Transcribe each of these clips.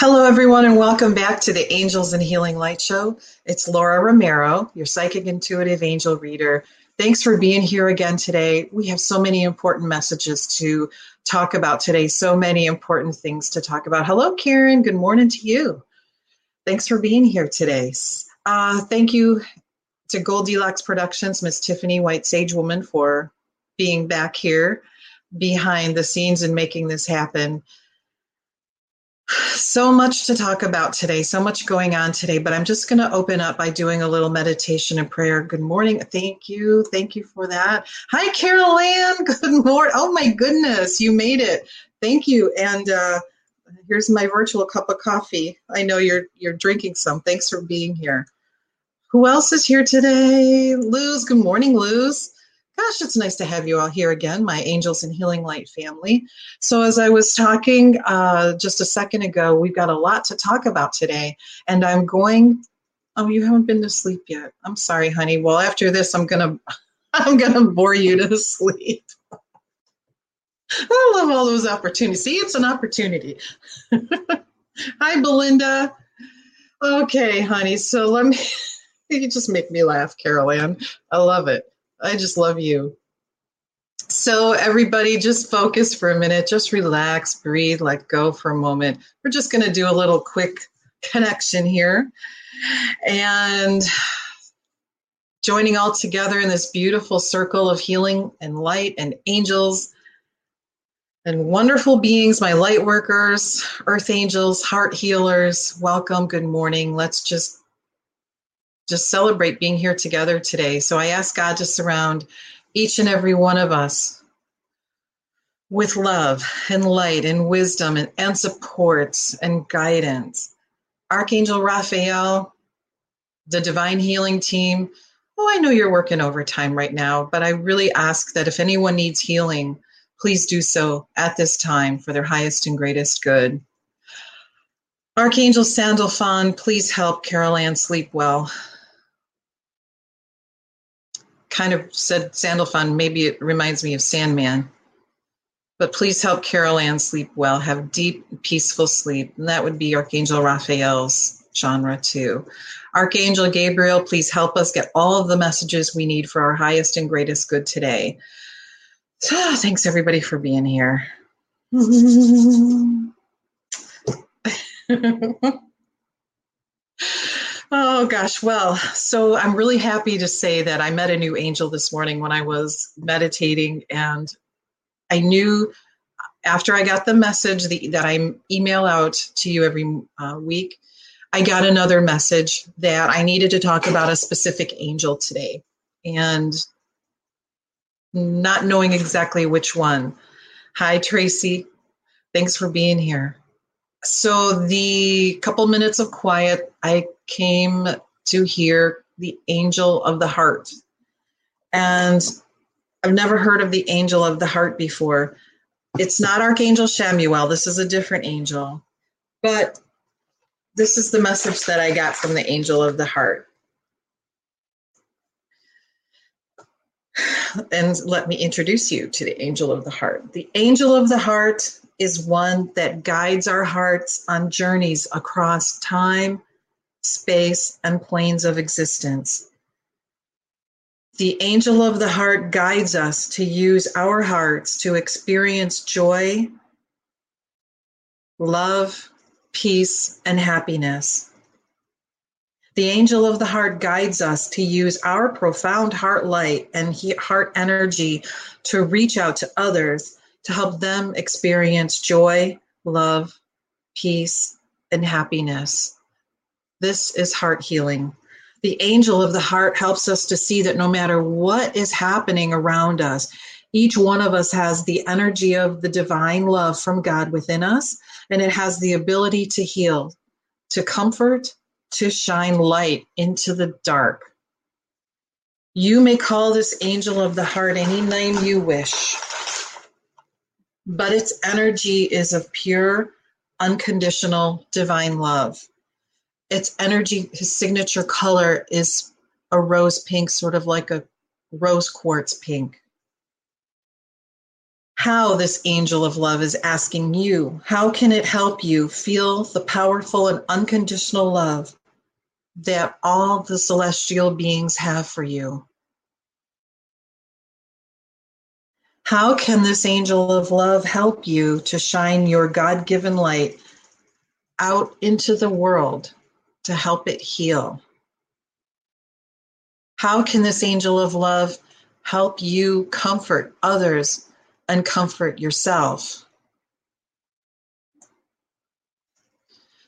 Hello, everyone, and welcome back to the Angels and Healing Light Show. It's Laura Romero, your psychic intuitive angel reader. Thanks for being here again today. We have so many important messages to talk about today, so many important things to talk about. Hello, Karen. Good morning to you. Thanks for being here today. Uh, thank you to Goldilocks Productions, Miss Tiffany White Sage Woman, for being back here behind the scenes and making this happen so much to talk about today, so much going on today, but I'm just going to open up by doing a little meditation and prayer. Good morning. Thank you. Thank you for that. Hi, Carol Ann. Good morning. Oh, my goodness. You made it. Thank you. And uh, here's my virtual cup of coffee. I know you're you're drinking some. Thanks for being here. Who else is here today? Luz. Good morning, Luz. Gosh, it's nice to have you all here again, my Angels and Healing Light family. So, as I was talking uh, just a second ago, we've got a lot to talk about today, and I'm going. Oh, you haven't been to sleep yet. I'm sorry, honey. Well, after this, I'm gonna, I'm gonna bore you to sleep. I love all those opportunities. See, it's an opportunity. Hi, Belinda. Okay, honey. So let me. You just make me laugh, Carol. I love it. I just love you. So, everybody, just focus for a minute, just relax, breathe, let go for a moment. We're just going to do a little quick connection here. And joining all together in this beautiful circle of healing and light and angels and wonderful beings, my light workers, earth angels, heart healers. Welcome, good morning. Let's just just celebrate being here together today. So I ask God to surround each and every one of us with love and light and wisdom and, and supports and guidance. Archangel Raphael, the divine healing team. Oh, I know you're working overtime right now, but I really ask that if anyone needs healing, please do so at this time for their highest and greatest good. Archangel Sandalphon, please help Carol Ann sleep well kind of said Sandalphon, maybe it reminds me of Sandman. But please help Carol Ann sleep well, have deep, peaceful sleep. And that would be Archangel Raphael's genre too. Archangel Gabriel, please help us get all of the messages we need for our highest and greatest good today. So, thanks everybody for being here. oh gosh, well, so I'm really happy to say that I met a new angel this morning when I was meditating, and I knew after I got the message that I email out to you every uh, week, I got another message that I needed to talk about a specific angel today. And not knowing exactly which one. Hi, Tracy. Thanks for being here. So, the couple minutes of quiet, I came to hear the angel of the heart. And I've never heard of the angel of the heart before. It's not Archangel Chamuel, this is a different angel. But this is the message that I got from the angel of the heart. And let me introduce you to the angel of the heart. The angel of the heart is one that guides our hearts on journeys across time, space, and planes of existence. The angel of the heart guides us to use our hearts to experience joy, love, peace, and happiness. The angel of the heart guides us to use our profound heart light and heart energy to reach out to others to help them experience joy, love, peace, and happiness. This is heart healing. The angel of the heart helps us to see that no matter what is happening around us, each one of us has the energy of the divine love from God within us, and it has the ability to heal, to comfort, to shine light into the dark. You may call this angel of the heart any name you wish, but its energy is of pure, unconditional divine love its energy, his signature color is a rose pink, sort of like a rose quartz pink. How this angel of love is asking you, how can it help you feel the powerful and unconditional love that all the celestial beings have for you? How can this angel of love help you to shine your God given light out into the world to help it heal? How can this angel of love help you comfort others and comfort yourself?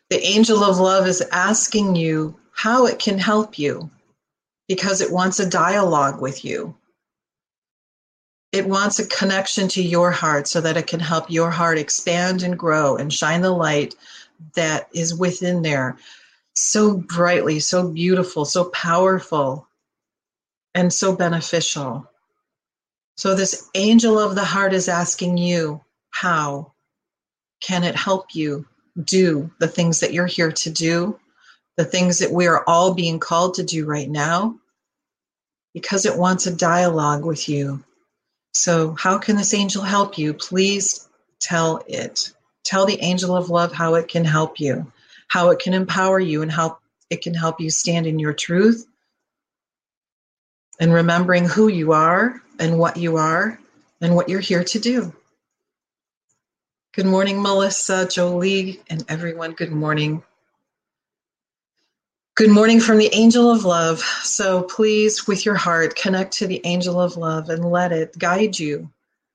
The angel of love is asking you how it can help you because it wants a dialogue with you. It wants a connection to your heart so that it can help your heart expand and grow and shine the light that is within there so brightly, so beautiful, so powerful, and so beneficial. So, this angel of the heart is asking you, how can it help you do the things that you're here to do, the things that we are all being called to do right now? Because it wants a dialogue with you. So, how can this angel help you? Please tell it. Tell the angel of love how it can help you how it can empower you and how it can help you stand in your truth and remembering who you are and what you are and what you're here to do. Good morning, Melissa, Jolie, and everyone. Good morning. Good morning from the angel of love. So please, with your heart, connect to the angel of love and let it guide you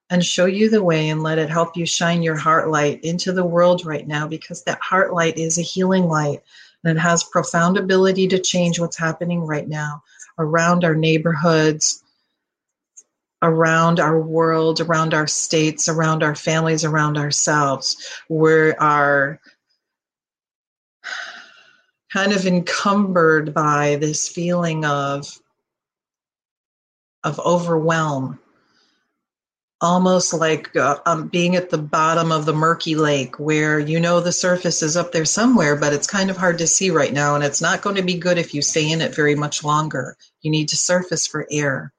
and show you the way and let it help you shine your heart light into the world right now because that heart light is a healing light and it has profound ability to change what's happening right now around our neighborhoods around our world around our states around our families around ourselves. We are kind of encumbered by this feeling of of overwhelm almost like uh, um, being at the bottom of the murky lake where you know the surface is up there somewhere, but it's kind of hard to see right now. And it's not going to be good if you stay in it very much longer. You need to surface for air.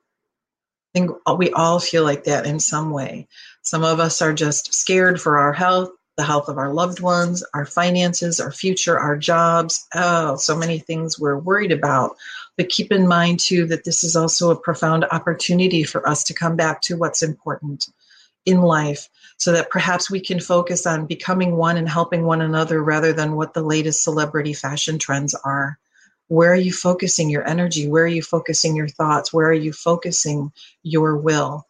I think we all feel like that in some way. Some of us are just scared for our health, the health of our loved ones, our finances, our future, our jobs. Oh, so many things we're worried about. But keep in mind, too, that this is also a profound opportunity for us to come back to what's important in life, so that perhaps we can focus on becoming one and helping one another rather than what the latest celebrity fashion trends are. Where are you focusing your energy? Where are you focusing your thoughts? Where are you focusing your will?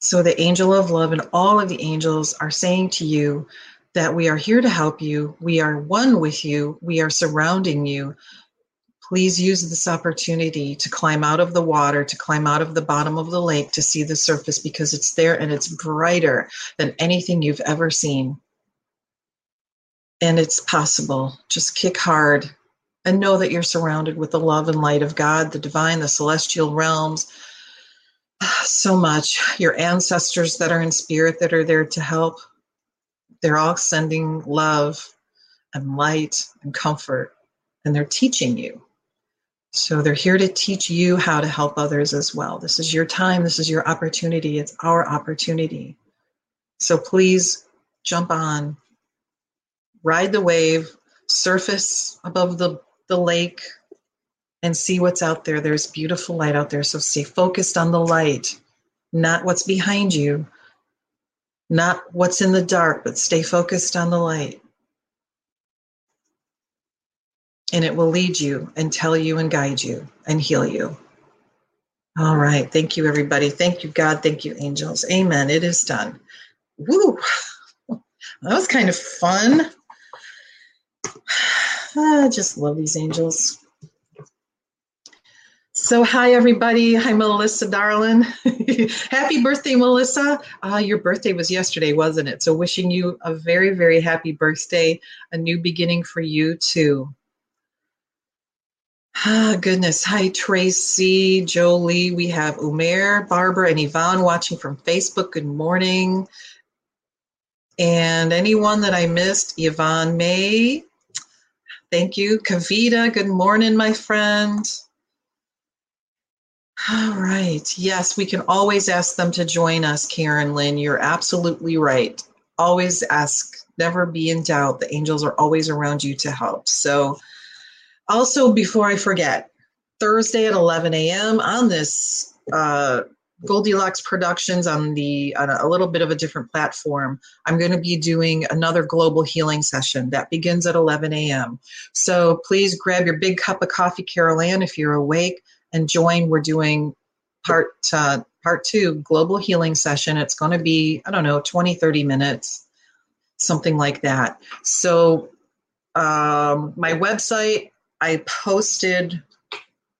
So, the angel of love and all of the angels are saying to you that we are here to help you. We are one with you. We are surrounding you. Please use this opportunity to climb out of the water, to climb out of the bottom of the lake to see the surface because it's there and it's brighter than anything you've ever seen. And it's possible. Just kick hard and know that you're surrounded with the love and light of God, the divine, the celestial realms. So much. Your ancestors that are in spirit that are there to help. They're all sending love and light and comfort, and they're teaching you so they're here to teach you how to help others as well. This is your time, this is your opportunity, it's our opportunity. So please jump on, ride the wave, surface above the, the lake, and see what's out there. There's beautiful light out there. So stay focused on the light, not what's behind you, not what's in the dark, but stay focused on the light. and it will lead you and tell you and guide you and heal you. All right. Thank you, everybody. Thank you, God. Thank you, angels. Amen. It is done. Woo. That was kind of fun. I just love these angels. So, hi, everybody. Hi, Melissa, darling. happy birthday, Melissa. Uh, your birthday was yesterday, wasn't it? So, wishing you a very, very happy birthday, a new beginning for you, too. Ah, goodness. Hi, Tracy, Jolie. We have Umair, Barbara, and Yvonne watching from Facebook. Good morning. And anyone that I missed, Yvonne May. Thank you. Kavita, good morning, my friend. All right. Yes, we can always ask them to join us, Karen Lynn. You're absolutely right. Always ask, never be in doubt. The angels are always around you to help. So, also, before I forget, Thursday at 11 a.m. on this uh, Goldilocks Productions on the on a little bit of a different platform. I'm going to be doing another global healing session that begins at 11 a.m. So please grab your big cup of coffee, Carol Ann, if you're awake, and join. We're doing part uh, part two global healing session. It's going to be I don't know 20 30 minutes, something like that. So um, my website I posted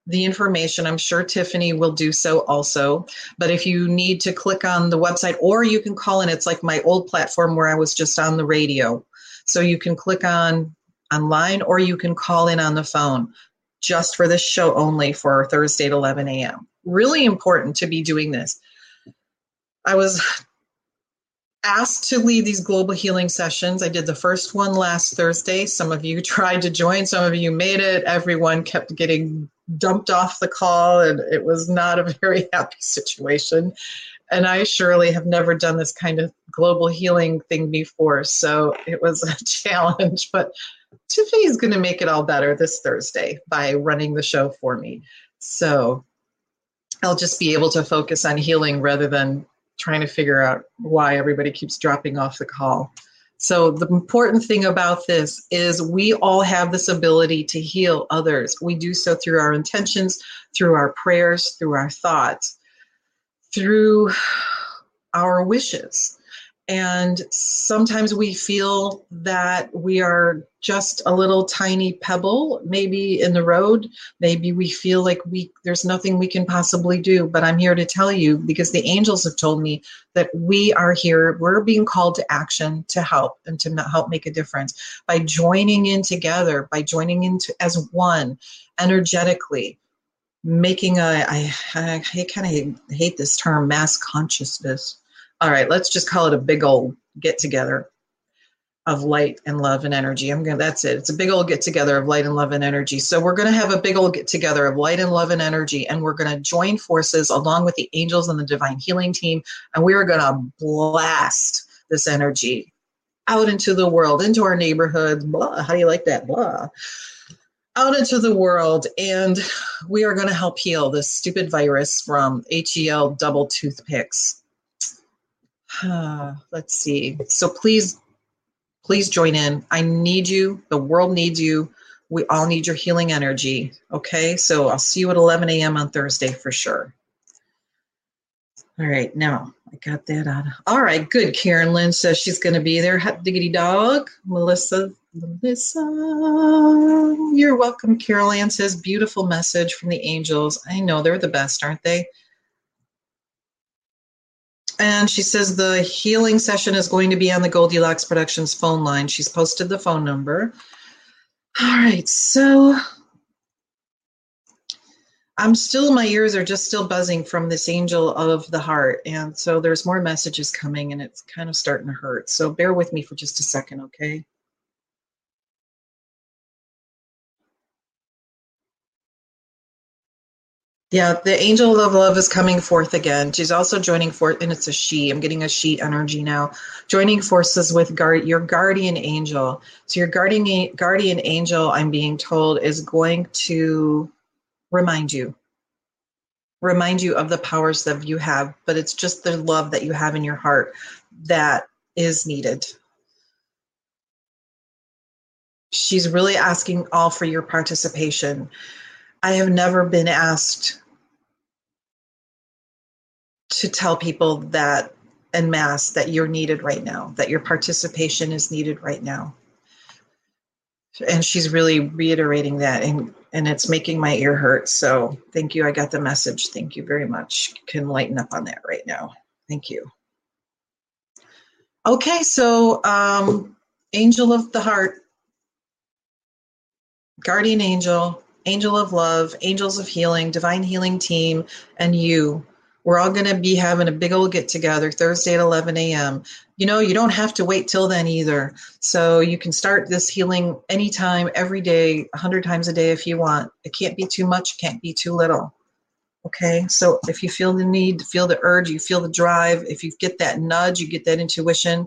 the information. I'm sure Tiffany will do so also. But if you need to click on the website, or you can call in, it's like my old platform where I was just on the radio. So you can click on online or you can call in on the phone just for this show only for Thursday at 11 a.m. Really important to be doing this. I was asked to lead these global healing sessions. I did the first one last Thursday. Some of you tried to join, some of you made it. Everyone kept getting dumped off the call, and it was not a very happy situation. And I surely have never done this kind of global healing thing before, so it was a challenge. But Tiffany's going to make it all better this Thursday by running the show for me. So I'll just be able to focus on healing rather than trying to figure out why everybody keeps dropping off the call. So, the important thing about this is we all have this ability to heal others. We do so through our intentions, through our prayers, through our thoughts, through our wishes. And sometimes we feel that we are just a little tiny pebble, maybe in the road. Maybe we feel like we there's nothing we can possibly do. But I'm here to tell you because the angels have told me that we are here. We're being called to action to help and to help make a difference by joining in together, by joining into as one energetically making a I, I, I kind of hate this term mass consciousness all right, let's just call it a big old get together of light and love and energy. I'm going to, that's it. It's a big old get together of light and love and energy. So we're going to have a big old get together of light and love and energy. And we're going to join forces along with the angels and the divine healing team. And we are going to blast this energy out into the world, into our neighborhoods. Blah. How do you like that? Blah. Out into the world. And we are going to help heal this stupid virus from HEL double toothpicks let's see. So please, please join in. I need you. The world needs you. We all need your healing energy. Okay. So I'll see you at 11 a.m. on Thursday for sure. All right. Now I got that out. All right. Good. Karen Lynn says she's going to be there. Hot diggity dog. Melissa. Melissa. You're welcome. Carol Ann says beautiful message from the angels. I know they're the best, aren't they? And she says the healing session is going to be on the Goldilocks Productions phone line. She's posted the phone number. All right, so I'm still, my ears are just still buzzing from this angel of the heart. And so there's more messages coming and it's kind of starting to hurt. So bear with me for just a second, okay? Yeah, the angel of love is coming forth again. She's also joining forth, and it's a she. I'm getting a she energy now. Joining forces with guard, your guardian angel. So your guardian guardian angel, I'm being told, is going to remind you, remind you of the powers that you have. But it's just the love that you have in your heart that is needed. She's really asking all for your participation I have never been asked to tell people that en masse that you're needed right now, that your participation is needed right now. And she's really reiterating that, and, and it's making my ear hurt. So thank you. I got the message. Thank you very much. Can lighten up on that right now. Thank you. Okay, so um, Angel of the Heart, Guardian Angel, Angel of Love, Angels of Healing, Divine Healing Team, and you. We're all going to be having a big old get together Thursday at 11 a.m. You know, you don't have to wait till then either. So you can start this healing anytime, every day, 100 times a day if you want. It can't be too much, can't be too little. Okay, so if you feel the need, feel the urge, you feel the drive, if you get that nudge, you get that intuition,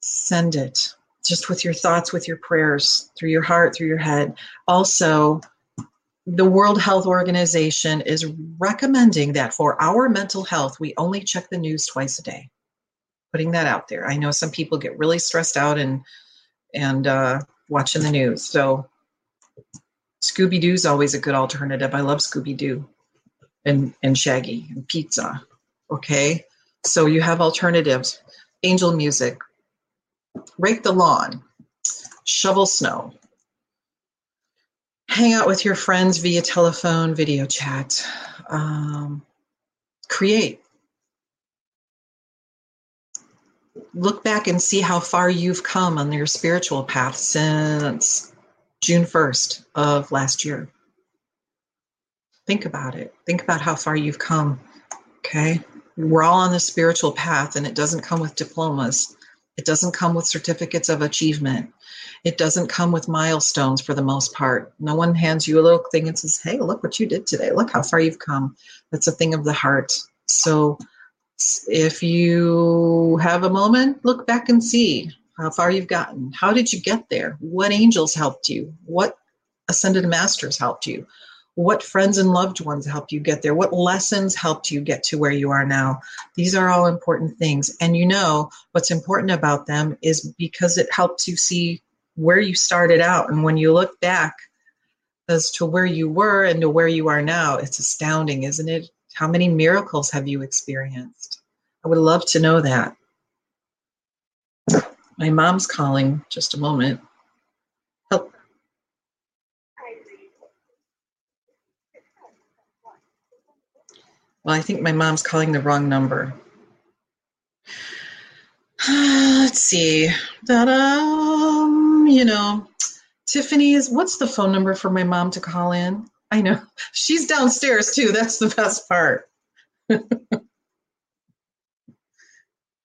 send it just with your thoughts, with your prayers, through your heart, through your head. Also, the World Health Organization is recommending that for our mental health, we only check the news twice a day. Putting that out there. I know some people get really stressed out and and uh, watching the news. So Scooby Doo's always a good alternative. I love Scooby Doo and and Shaggy and pizza. Okay, so you have alternatives. Angel music, rake the lawn, shovel snow, hang out with your friends via telephone, video chat, um, create. Look back and see how far you've come on your spiritual path since June 1st of last year. Think about it. Think about how far you've come. Okay. We're all on the spiritual path, and it doesn't come with diplomas, it doesn't come with certificates of achievement. It doesn't come with milestones for the most part. No one hands you a little thing and says, Hey, look what you did today. Look how far you've come. That's a thing of the heart. So if you have a moment, look back and see how far you've gotten. How did you get there? What angels helped you? What ascended masters helped you? What friends and loved ones helped you get there? What lessons helped you get to where you are now? These are all important things. And you know what's important about them is because it helps you see where you started out. And when you look back as to where you were and to where you are now, it's astounding, isn't it? How many miracles have you experienced? I would love to know that. My mom's calling. Just a moment. Well, I think my mom's calling the wrong number. Let's see. Ta-da! you know, Tiffany's, what's the phone number for my mom to call in? I know. She's downstairs too. That's the best part.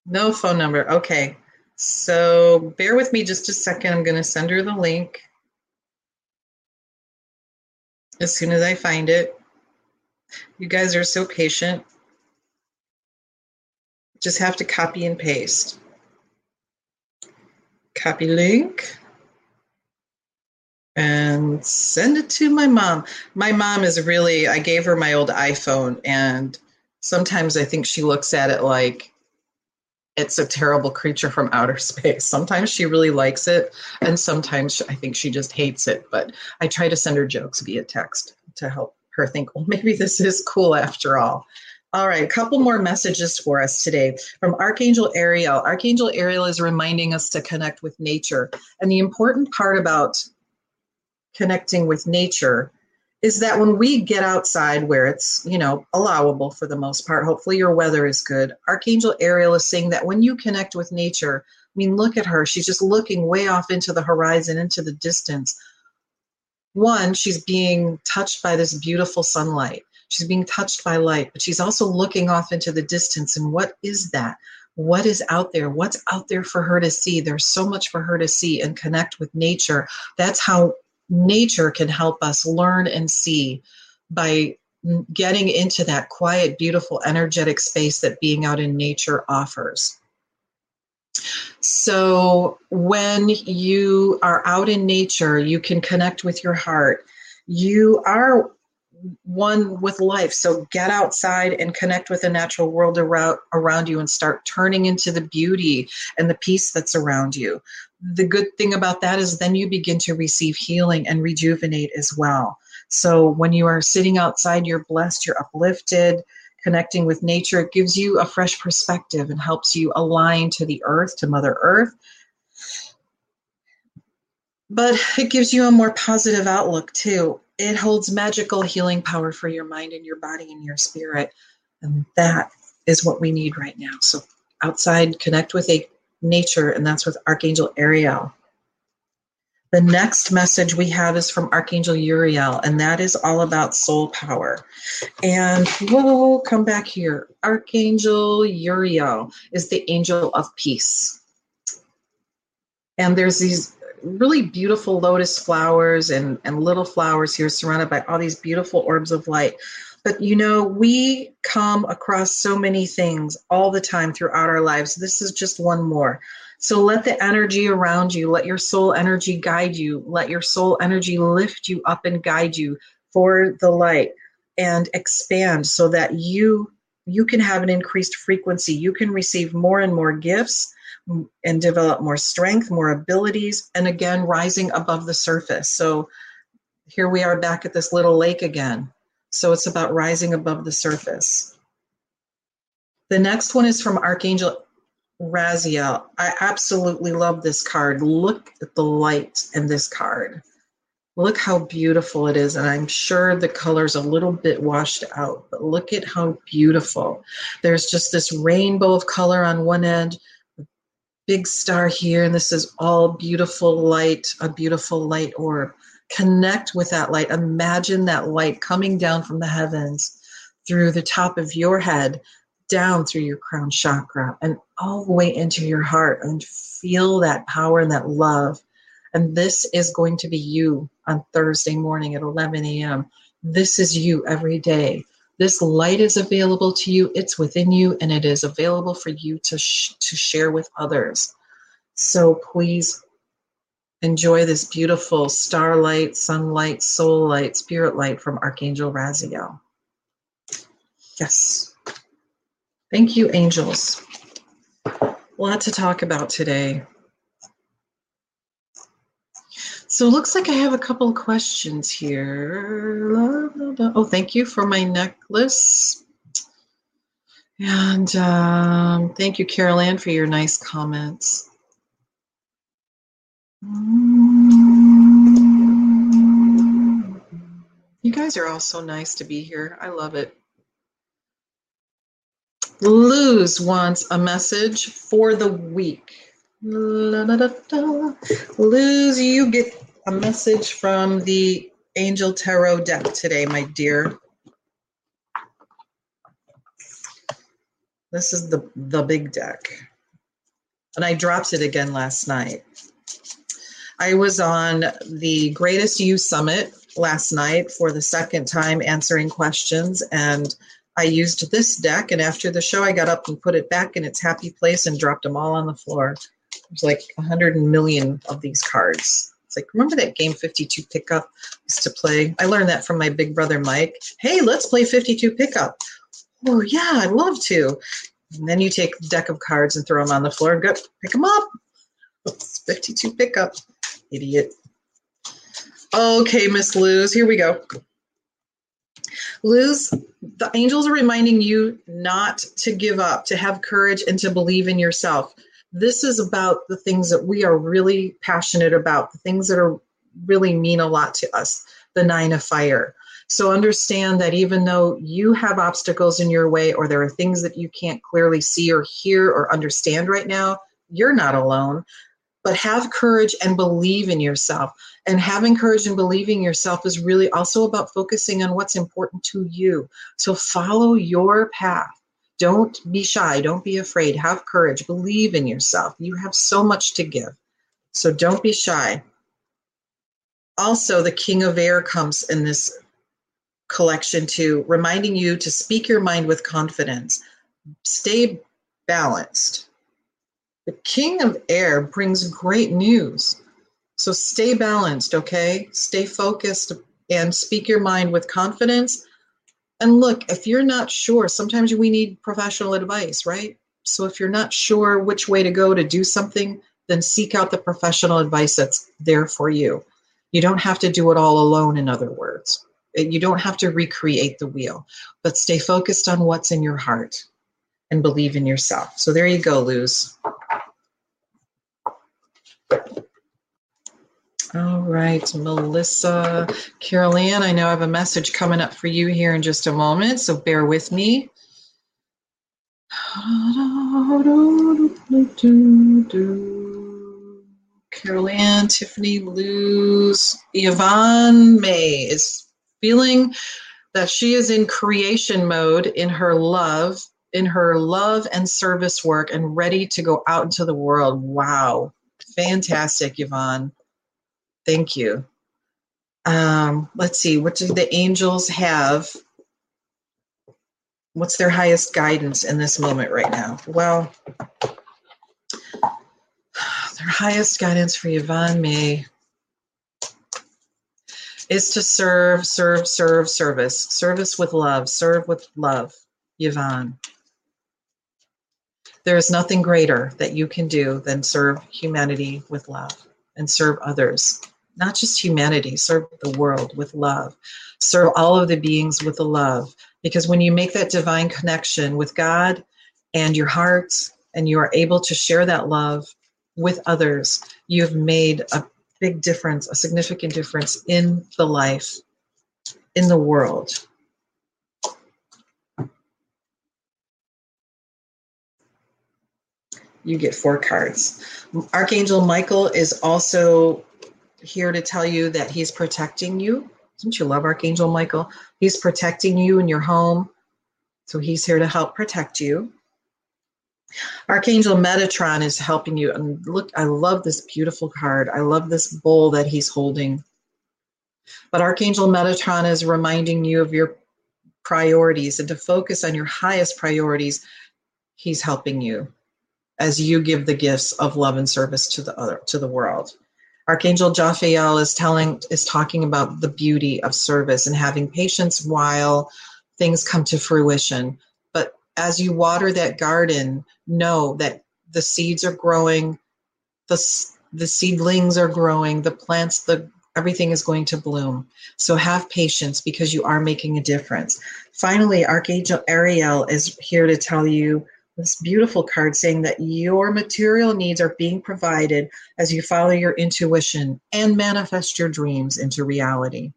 no phone number. Okay. So bear with me just a second. I'm going to send her the link as soon as I find it. You guys are so patient. Just have to copy and paste. Copy link and send it to my mom. My mom is really, I gave her my old iPhone, and sometimes I think she looks at it like it's a terrible creature from outer space. Sometimes she really likes it, and sometimes I think she just hates it. But I try to send her jokes via text to help her think, well, maybe this is cool after all. All right, a couple more messages for us today from Archangel Ariel. Archangel Ariel is reminding us to connect with nature. And the important part about connecting with nature is that when we get outside where it's, you know, allowable for the most part, hopefully your weather is good. Archangel Ariel is saying that when you connect with nature, I mean, look at her. She's just looking way off into the horizon, into the distance. One, she's being touched by this beautiful sunlight She's being touched by light, but she's also looking off into the distance. And what is that? What is out there? What's out there for her to see? There's so much for her to see and connect with nature. That's how nature can help us learn and see by getting into that quiet, beautiful, energetic space that being out in nature offers. So, when you are out in nature, you can connect with your heart. You are one with life. So get outside and connect with the natural world around, you and start turning into the beauty and the peace that's around you. The good thing about that is then you begin to receive healing and rejuvenate as well. So when you are sitting outside, you're blessed, you're uplifted, connecting with nature. It gives you a fresh perspective and helps you align to the earth, to Mother Earth. But it gives you a more positive outlook too it holds magical healing power for your mind and your body and your spirit. And that is what we need right now. So outside, connect with a nature, and that's with Archangel Ariel. The next message we have is from Archangel Uriel, and that is all about soul power. And we'll come back here. Archangel Uriel is the angel of peace. And there's these really beautiful lotus flowers and, and little flowers here surrounded by all these beautiful orbs of light. But you know, we come across so many things all the time throughout our lives. This is just one more. So let the energy around you, let your soul energy guide you, let your soul energy lift you up and guide you for the light and expand so that you you can have an increased frequency. You can receive more and more gifts and develop more strength, more abilities, and again, rising above the surface. So here we are back at this little lake again. So it's about rising above the surface. The next one is from Archangel Raziel. I absolutely love this card. Look at the light in this card. Look how beautiful it is. And I'm sure the color's a little bit washed out, but look at how beautiful. There's just this rainbow of color on one end big star here, and this is all beautiful light, a beautiful light orb. Connect with that light. Imagine that light coming down from the heavens through the top of your head, down through your crown chakra, and all the way into your heart, and feel that power and that love. And this is going to be you on Thursday morning at 11 a.m. This is you every day. This light is available to you, it's within you, and it is available for you to, sh- to share with others. So please enjoy this beautiful starlight, sunlight, soul light, spirit light from Archangel Raziel. Yes. Thank you, angels. A lot to talk about today. So it looks like I have a couple of questions here. Oh, thank you for my necklace. And um, thank you, Carol Ann, for your nice comments. You guys are all so nice to be here. I love it. Luz wants a message for the week. Luz, you get a message from the Angel Tarot deck today, my dear. This is the, the big deck. And I dropped it again last night. I was on the Greatest You Summit last night for the second time answering questions, and I used this deck. And after the show, I got up and put it back in its happy place and dropped them all on the floor. There's like a hundred million of these cards. It's like, remember that game 52 pickup used to play? I learned that from my big brother Mike. Hey, let's play 52 pickup. Oh, yeah, I'd love to. And then you take the deck of cards and throw them on the floor and go pick them up. It's 52 pickup. Idiot. Okay, Miss Luz, here we go. Luz, the angels are reminding you not to give up, to have courage, and to believe in yourself. This is about the things that we are really passionate about, the things that are really mean a lot to us, the nine of fire. So understand that even though you have obstacles in your way or there are things that you can't clearly see or hear or understand right now, you're not alone. But have courage and believe in yourself. And having courage and believing yourself is really also about focusing on what's important to you. So follow your path. Don't be shy. Don't be afraid. Have courage. Believe in yourself. You have so much to give. So don't be shy. Also, the King of Air comes in this collection too, reminding you to speak your mind with confidence. Stay balanced. The King of Air brings great news. So stay balanced, okay? Stay focused and speak your mind with confidence. And look, if you're not sure, sometimes we need professional advice, right? So if you're not sure which way to go to do something, then seek out the professional advice that's there for you. You don't have to do it all alone, in other words. You don't have to recreate the wheel, but stay focused on what's in your heart and believe in yourself. So there you go, Luz. All right, Melissa. Carol Ann, I know I have a message coming up for you here in just a moment, so bear with me. Carol Ann, Tiffany, Luz, Yvonne May is feeling that she is in creation mode in her love, in her love and service work, and ready to go out into the world. Wow. Fantastic, Yvonne. Thank you. Um, let's see, what do the angels have? What's their highest guidance in this moment right now? Well, their highest guidance for Yvonne May is to serve, serve, serve, service. Service with love, serve with love. Yvonne. There is nothing greater that you can do than serve humanity with love and serve others not just humanity, serve the world with love. Serve all of the beings with the love. Because when you make that divine connection with God and your heart, and you are able to share that love with others, you've made a big difference, a significant difference in the life, in the world. You get four cards. Archangel Michael is also here to tell you that he's protecting you. Don't you love Archangel Michael? He's protecting you in your home. So he's here to help protect you. Archangel Metatron is helping you. And look, I love this beautiful card. I love this bowl that he's holding. But Archangel Metatron is reminding you of your priorities and to focus on your highest priorities. He's helping you as you give the gifts of love and service to the other to the world. Archangel Jophiel is telling is talking about the beauty of service and having patience while things come to fruition. But as you water that garden, know that the seeds are growing, the the seedlings are growing, the plants, the everything is going to bloom. So have patience because you are making a difference. Finally, Archangel Ariel is here to tell you this beautiful card saying that your material needs are being provided as you follow your intuition and manifest your dreams into reality.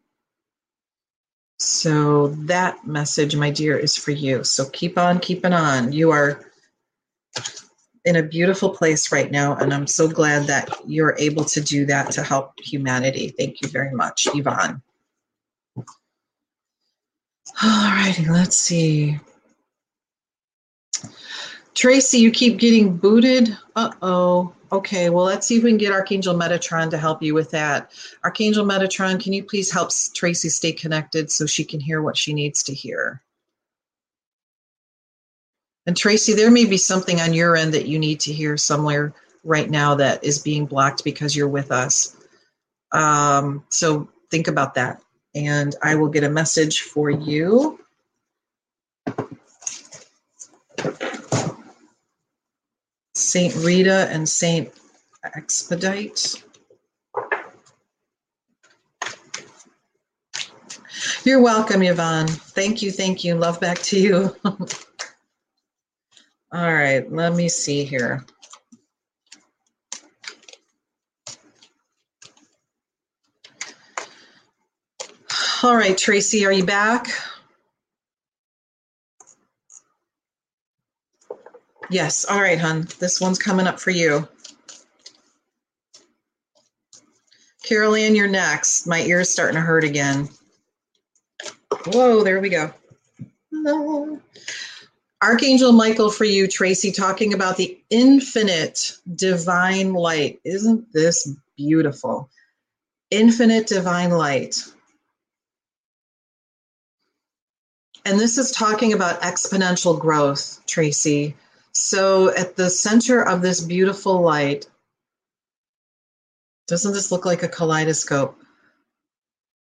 So, that message, my dear, is for you. So, keep on keeping on. You are in a beautiful place right now, and I'm so glad that you're able to do that to help humanity. Thank you very much, Yvonne. All righty, let's see. Tracy, you keep getting booted. Uh oh. Okay, well, let's see if we can get Archangel Metatron to help you with that. Archangel Metatron, can you please help Tracy stay connected so she can hear what she needs to hear? And Tracy, there may be something on your end that you need to hear somewhere right now that is being blocked because you're with us. Um, so think about that. And I will get a message for you. Saint Rita and Saint Expedite. You're welcome, Yvonne. Thank you, thank you. Love back to you. All right, let me see here. All right, Tracy, are you back? Yes. All right, hon. This one's coming up for you. Carolyn, you're next. My ear's starting to hurt again. Whoa, there we go. No. Archangel Michael for you, Tracy, talking about the infinite divine light. Isn't this beautiful? Infinite divine light. And this is talking about exponential growth, Tracy. So at the center of this beautiful light, doesn't this look like a kaleidoscope?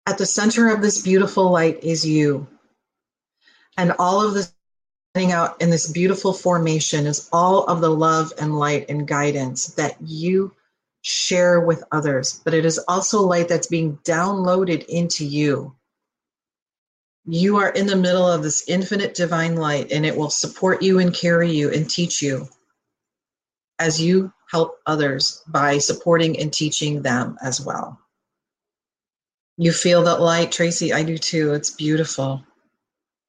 At the center of this beautiful light is you. And all of this coming out in this beautiful formation is all of the love and light and guidance that you share with others. But it is also light that's being downloaded into you. You are in the middle of this infinite divine light, and it will support you and carry you and teach you as you help others by supporting and teaching them as well. You feel that light, Tracy? I do too. It's beautiful.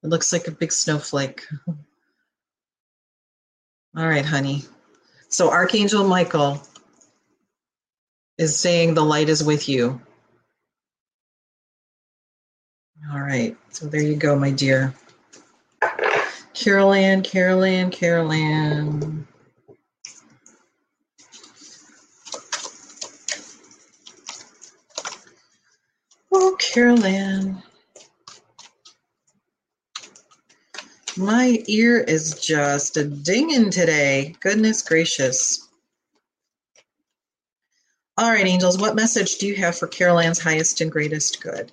It looks like a big snowflake. All right, honey. So, Archangel Michael is saying the light is with you. All right. So there you go, my dear. Carolyn, Carolyn, Carol Ann, Carol Ann. Oh, Carolyn. My ear is just a dinging today. Goodness gracious. All right, angels, what message do you have for Carolyn's highest and greatest good?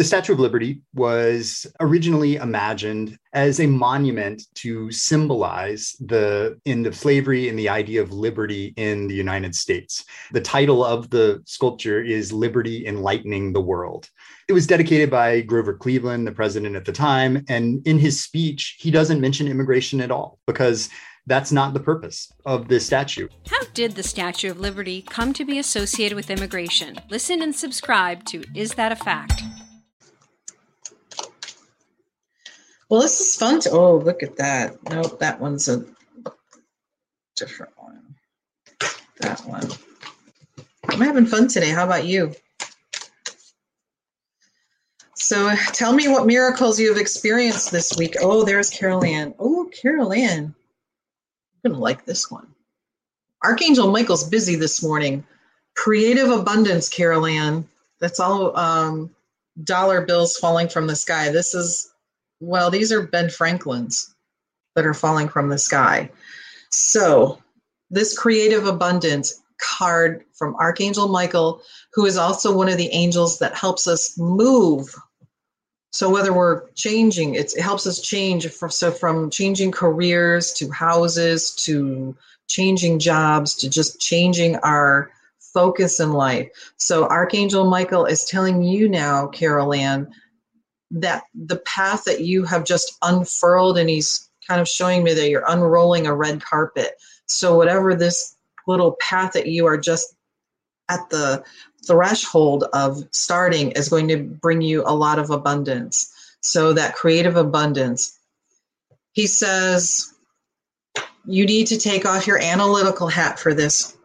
The Statue of Liberty was originally imagined as a monument to symbolize the end of slavery and the idea of liberty in the United States. The title of the sculpture is Liberty Enlightening the World. It was dedicated by Grover Cleveland, the president at the time. And in his speech, he doesn't mention immigration at all because that's not the purpose of this statue. How did the Statue of Liberty come to be associated with immigration? Listen and subscribe to Is That a Fact? Well, this is fun to. Oh, look at that. Nope, that one's a different one. That one. I'm having fun today. How about you? So tell me what miracles you have experienced this week. Oh, there's Carol Ann. Oh, Carol Ann. I'm going to like this one. Archangel Michael's busy this morning. Creative abundance, Carol Ann. That's all um, dollar bills falling from the sky. This is well, these are Ben Franklin's that are falling from the sky. So, this creative abundance card from Archangel Michael, who is also one of the angels that helps us move. So whether we're changing, it helps us change. So from changing careers to houses to changing jobs to just changing our focus in life. So Archangel Michael is telling you now, Carol Ann, that the path that you have just unfurled and he's kind of showing me that you're unrolling a red carpet. So whatever this little path that you are just at the threshold of starting is going to bring you a lot of abundance. So that creative abundance. He says you need to take off your analytical hat for this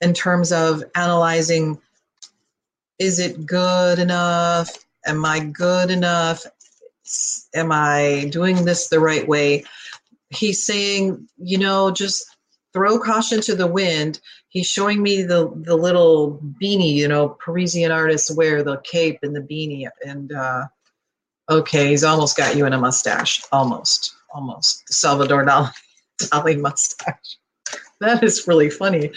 in terms of analyzing is it good enough am I good enough? Am I doing this the right way? He's saying, you know, just throw caution to the wind. He's showing me the the little beanie, you know, Parisian artists wear the cape and the beanie. And uh, okay, he's almost got you in a mustache. Almost, almost. Salvador Dali, Dali mustache. That is really funny.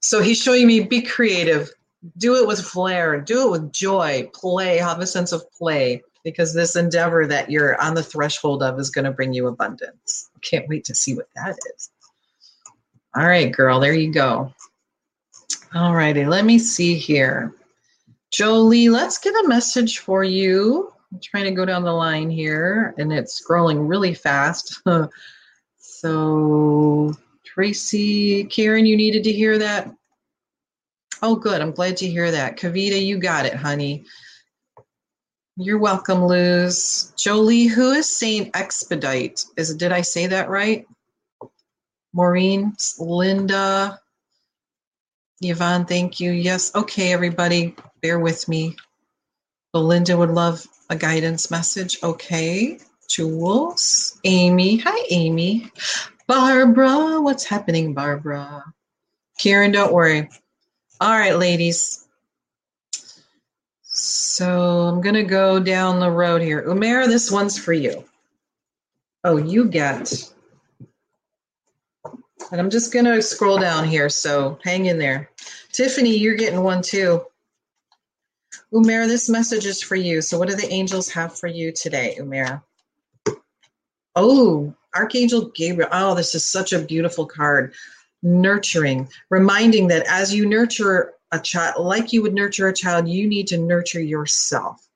So he's showing me be creative, do it with flair, do it with joy, play, have a sense of play, because this endeavor that you're on the threshold of is going to bring you abundance. Can't wait to see what that is. All right, girl, there you go. All righty, let me see here. Jolie, let's get a message for you. I'm trying to go down the line here, and it's scrolling really fast. so Tracy, Karen, you needed to hear that? Oh, good. I'm glad to hear that. Kavita, you got it, honey. You're welcome, Luz. Jolie, who is Saint Expedite? Is did I say that right? Maureen, Linda, Yvonne, thank you. Yes, okay, everybody, bear with me. Belinda would love a guidance message. Okay. Jules, Amy. Hi, Amy. Barbara, what's happening, Barbara? Karen, don't worry. All right, ladies. So I'm going to go down the road here. Umera, this one's for you. Oh, you get. And I'm just going to scroll down here, so hang in there. Tiffany, you're getting one too. Umera, this message is for you. So, what do the angels have for you today, Umera? Oh, Archangel Gabriel. Oh, this is such a beautiful card. Nurturing, reminding that as you nurture a child, like you would nurture a child, you need to nurture yourself.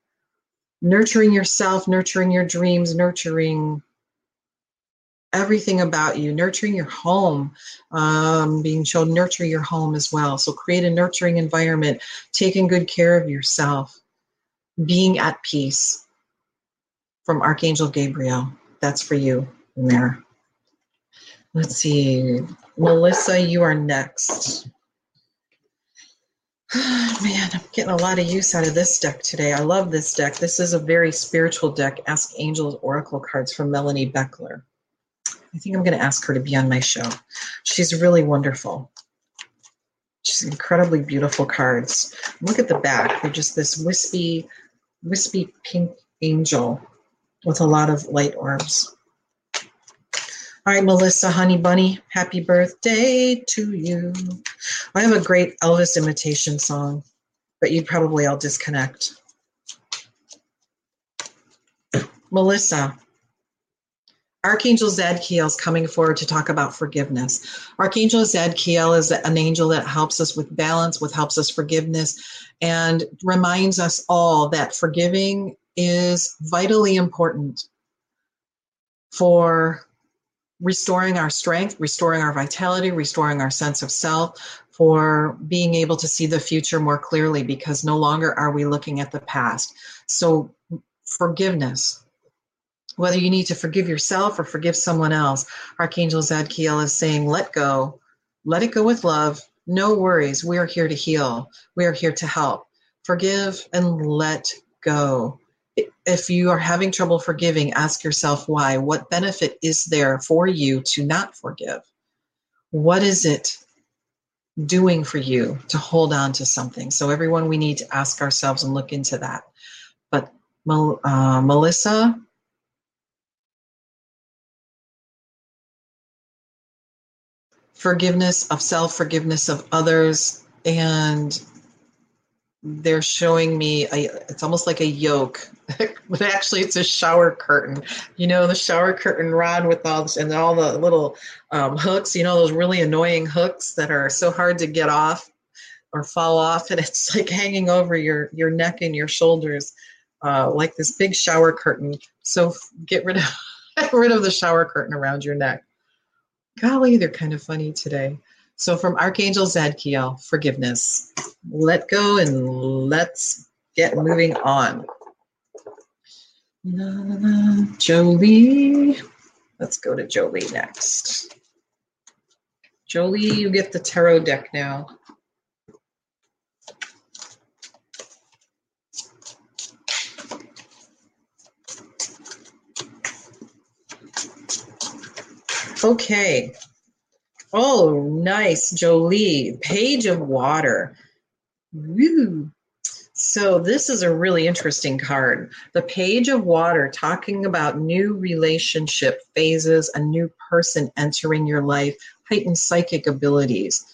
Nurturing yourself, nurturing your dreams, nurturing everything about you, nurturing your home, um, being shown nurture your home as well. So create a nurturing environment, taking good care of yourself, being at peace from Archangel Gabriel. That's for you there. Let's see. Melissa, you are next. Man, I'm getting a lot of use out of this deck today. I love this deck. This is a very spiritual deck. Ask Angels Oracle cards from Melanie Beckler. I think I'm going to ask her to be on my show. She's really wonderful. She's incredibly beautiful cards. Look at the back. They're just this wispy, wispy pink angel with a lot of light orbs. All right, Melissa Honey Bunny, happy birthday to you. I have a great Elvis imitation song, but you'd probably all disconnect. Melissa, Archangel Zadkiel is coming forward to talk about forgiveness. Archangel Zadkiel is an angel that helps us with balance, with helps us forgiveness, and reminds us all that forgiving is vitally important for restoring our strength, restoring our vitality, restoring our sense of self, for being able to see the future more clearly because no longer are we looking at the past. So, forgiveness, whether you need to forgive yourself or forgive someone else, Archangel Zadkiel is saying, let go, let it go with love. No worries. We are here to heal, we are here to help. Forgive and let go if you are having trouble forgiving, ask yourself why. What benefit is there for you to not forgive? What is it doing for you to hold on to something? So, everyone, we need to ask ourselves and look into that. But, uh, Melissa, forgiveness of self, forgiveness of others, and they're showing me a, it's almost like a yoke but actually it's a shower curtain. You know the shower curtain rod with all this and all the little um, hooks you know those really annoying hooks that are so hard to get off or fall off and it's like hanging over your your neck and your shoulders uh, like this big shower curtain. So get rid of get rid of the shower curtain around your neck. Golly they're kind of funny today so from Archangel Zadkiel, forgiveness. Let go and let's get moving on. Na, na, na. Jolie. Let's go to Jolie next. Jolie, you get the tarot deck now. Okay. Oh, nice, Jolie. Page of Water. Woo. So this is a really interesting card. The Page of Water, talking about new relationship phases, a new person entering your life, heightened psychic abilities.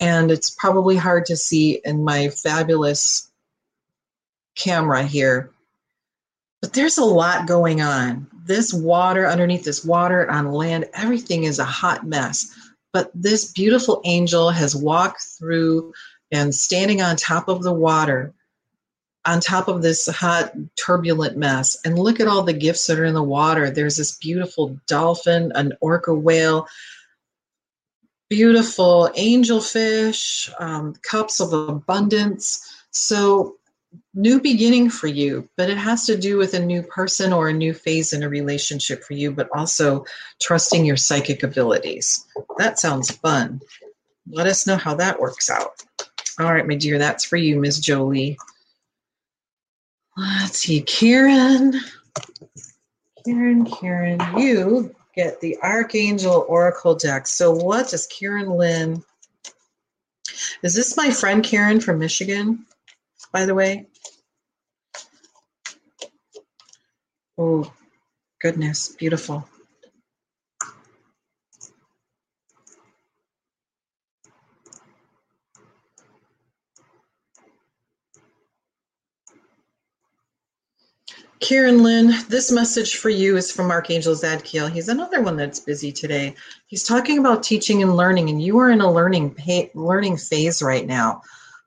And it's probably hard to see in my fabulous camera here. But there's a lot going on. This water, underneath this water on land, everything is a hot mess. But this beautiful angel has walked through and standing on top of the water on top of this hot, turbulent mess. And look at all the gifts that are in the water. There's this beautiful dolphin, an orca whale, beautiful angelfish, um, cups of abundance. So, new beginning for you, but it has to do with a new person or a new phase in a relationship for you, but also trusting your psychic abilities. That sounds fun. Let us know how that works out. All right, my dear, that's for you, Ms. Jolie. Let's see, Karen. Karen, Karen, you get the Archangel Oracle deck. So, what does Karen Lynn? Is this my friend Karen from Michigan, by the way? Oh, goodness, beautiful. Karen Lynn, this message for you is from Archangel Zadkiel. He's another one that's busy today. He's talking about teaching and learning, and you are in a learning learning phase right now.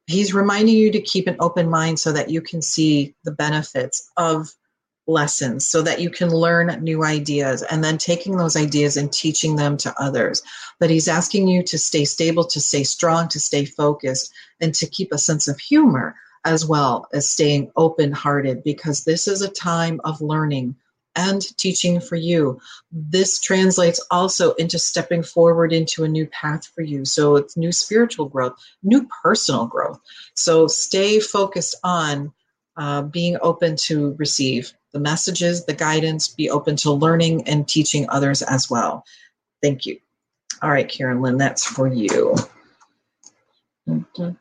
He's reminding you to keep an open mind so that you can see the benefits of lessons, so that you can learn new ideas, and then taking those ideas and teaching them to others. But he's asking you to stay stable, to stay strong, to stay focused, and to keep a sense of humor as well as staying open hearted because this is a time of learning and teaching for you. This translates also into stepping forward into a new path for you. So it's new spiritual growth, new personal growth. So stay focused on uh, being open to receive the messages, the guidance, be open to learning and teaching others as well. Thank you. All right, Karen Lynn, that's for you.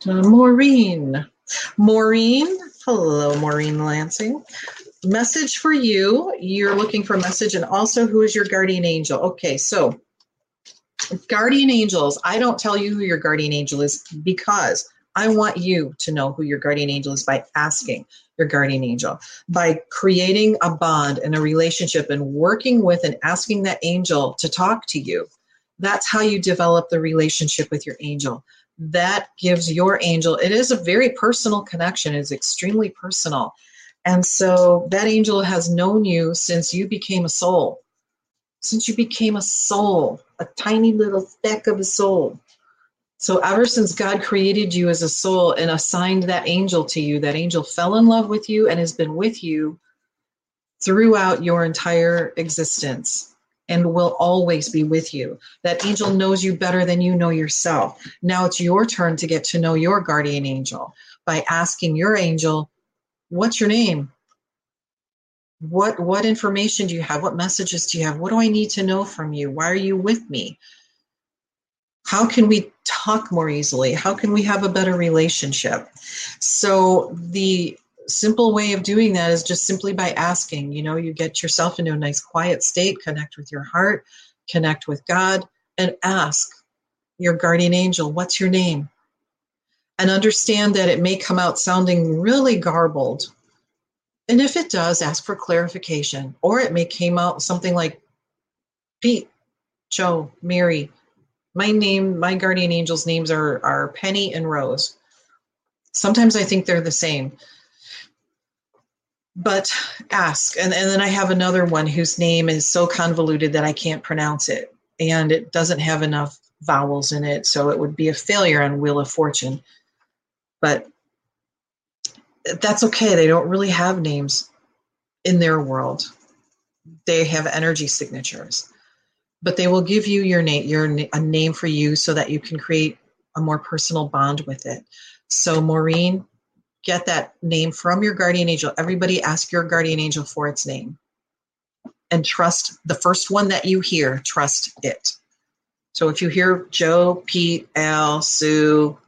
Maureen. Maureen, hello, Maureen Lansing. Message for you. You're looking for message, and also who is your guardian angel? Okay, so guardian angels, I don't tell you who your guardian angel is because I want you to know who your guardian angel is by asking your guardian angel, by creating a bond and a relationship and working with and asking that angel to talk to you. That's how you develop the relationship with your angel that gives your angel it is a very personal connection it's extremely personal and so that angel has known you since you became a soul since you became a soul a tiny little speck of a soul so ever since god created you as a soul and assigned that angel to you that angel fell in love with you and has been with you throughout your entire existence and will always be with you. That angel knows you better than you know yourself. Now it's your turn to get to know your guardian angel by asking your angel, "What's your name? What what information do you have? What messages do you have? What do I need to know from you? Why are you with me? How can we talk more easily? How can we have a better relationship?" So the simple way of doing that is just simply by asking. You know, you get yourself into a nice quiet state, connect with your heart, connect with God, and ask your guardian angel, What's your name? And understand that it may come out sounding really garbled. And if it does, ask for clarification. Or it may came out something like Pete, Joe, Mary. My name, my guardian angels' names are, are Penny and Rose. Sometimes I think they're the same but ask. And, and then I have another one whose name is so convoluted that I can't pronounce it. And it doesn't have enough vowels in it. So it would be a failure on Wheel of Fortune. But that's okay. They don't really have names in their world, they have energy signatures. But they will give you your name, your a name for you, so that you can create a more personal bond with it. So, Maureen, get that name from your guardian angel. Everybody ask your guardian angel for its name. And trust the first one that you hear, trust it. So if you hear Joe, Pete, Al, Sue,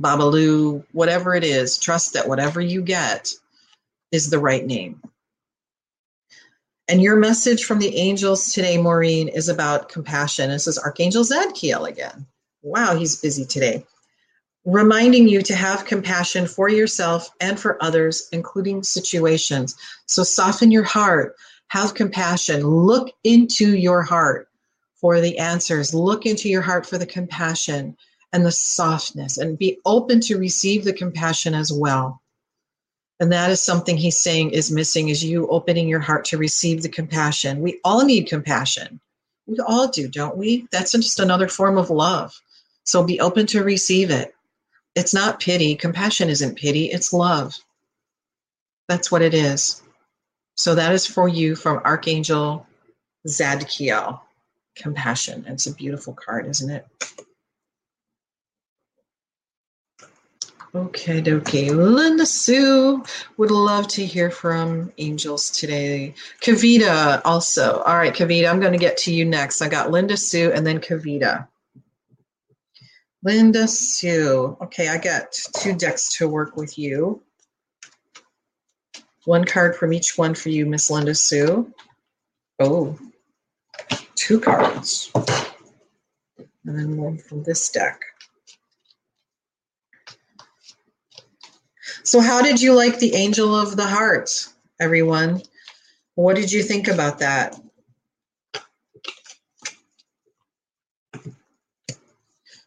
Babaloo, whatever it is, trust that whatever you get is the right name. And your message from the angels today, Maureen, is about compassion. This is Archangel Zadkiel again. Wow, he's busy today. Reminding you to have compassion for yourself and for others, including situations. So soften your heart, have compassion, look into your heart for the answers, look into your heart for the compassion and the softness, and be open to receive the compassion as well. And that is something he's saying is missing is you opening your heart to receive the compassion. We all need compassion. We all do, don't we? That's just another form of love. So be open to receive it. It's not pity. Compassion isn't pity, it's love. That's what it is. So that is for you from Archangel Zadkiel. Compassion. It's a beautiful card, isn't it? Okay, dokie. Linda Sue would love to hear from angels today. Kavita also. All right, Kavita, I'm going to get to you next. I got Linda Sue and then Kavita. Linda Sue. Okay, I got two decks to work with you. One card from each one for you, Miss Linda Sue. Oh, two cards. And then one from this deck. So, how did you like the Angel of the Heart, everyone? What did you think about that?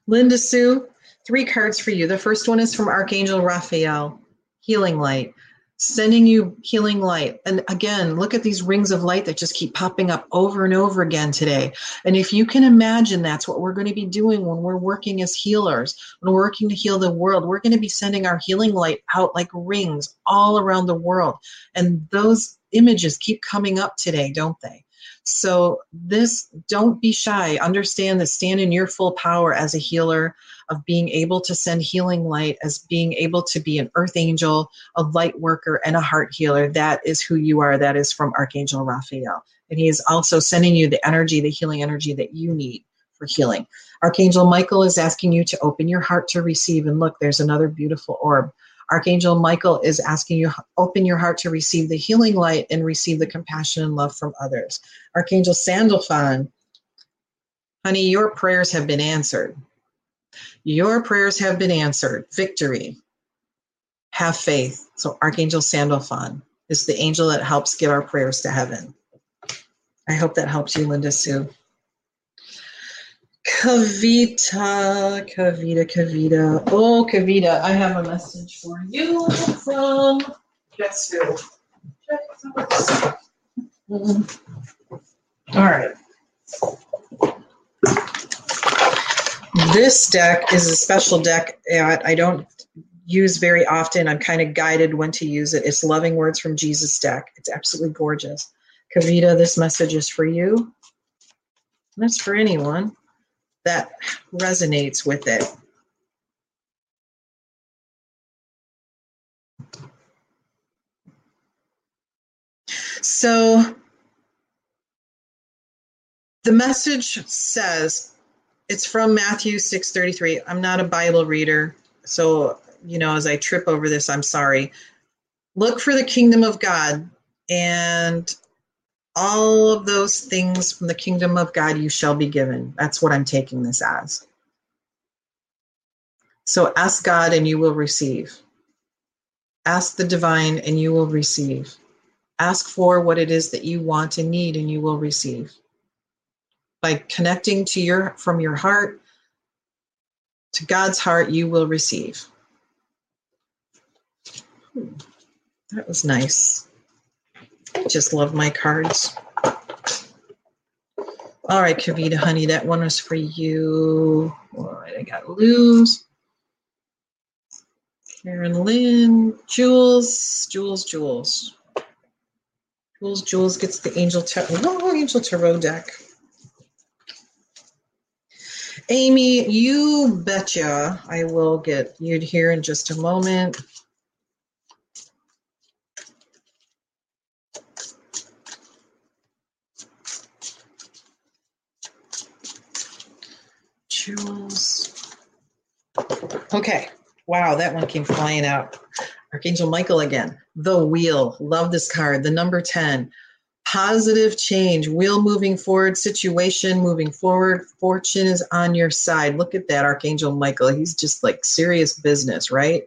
Linda Sue, three cards for you. The first one is from Archangel Raphael, Healing Light sending you healing light. And again, look at these rings of light that just keep popping up over and over again today. And if you can imagine that's what we're going to be doing when we're working as healers, when we're working to heal the world, we're going to be sending our healing light out like rings all around the world. And those images keep coming up today, don't they? So, this, don't be shy. Understand that stand in your full power as a healer, of being able to send healing light, as being able to be an earth angel, a light worker, and a heart healer. That is who you are. That is from Archangel Raphael. And he is also sending you the energy, the healing energy that you need for healing. Archangel Michael is asking you to open your heart to receive. And look, there's another beautiful orb. Archangel Michael is asking you open your heart to receive the healing light and receive the compassion and love from others. Archangel Sandalphon, honey, your prayers have been answered. Your prayers have been answered. Victory. Have faith. So, Archangel Sandalphon is the angel that helps get our prayers to heaven. I hope that helps you, Linda Sue. Kavita, Kavita, Kavita. Oh, Kavita, I have a message for you from who? All right. This deck is a special deck that I don't use very often. I'm kind of guided when to use it. It's Loving Words from Jesus deck. It's absolutely gorgeous. Kavita, this message is for you. That's for anyone that resonates with it. So the message says it's from Matthew 6:33. I'm not a Bible reader, so you know as I trip over this, I'm sorry. Look for the kingdom of God and all of those things from the kingdom of God you shall be given. That's what I'm taking this as. So ask God and you will receive. Ask the divine and you will receive. Ask for what it is that you want and need and you will receive. By connecting to your from your heart to God's heart, you will receive. Hmm. That was nice. Just love my cards. All right, Kavita, honey, that one was for you. All right, I got Luz, Karen Lynn, Jules, Jules, Jules. Jules, Jules gets the Angel Tarot, oh, Angel Tarot deck. Amy, you betcha I will get you here in just a moment. Jules. Okay. Wow, that one came flying out. Archangel Michael again. The wheel. Love this card. The number 10. Positive change. Wheel moving forward. Situation moving forward. Fortune is on your side. Look at that, Archangel Michael. He's just like serious business, right?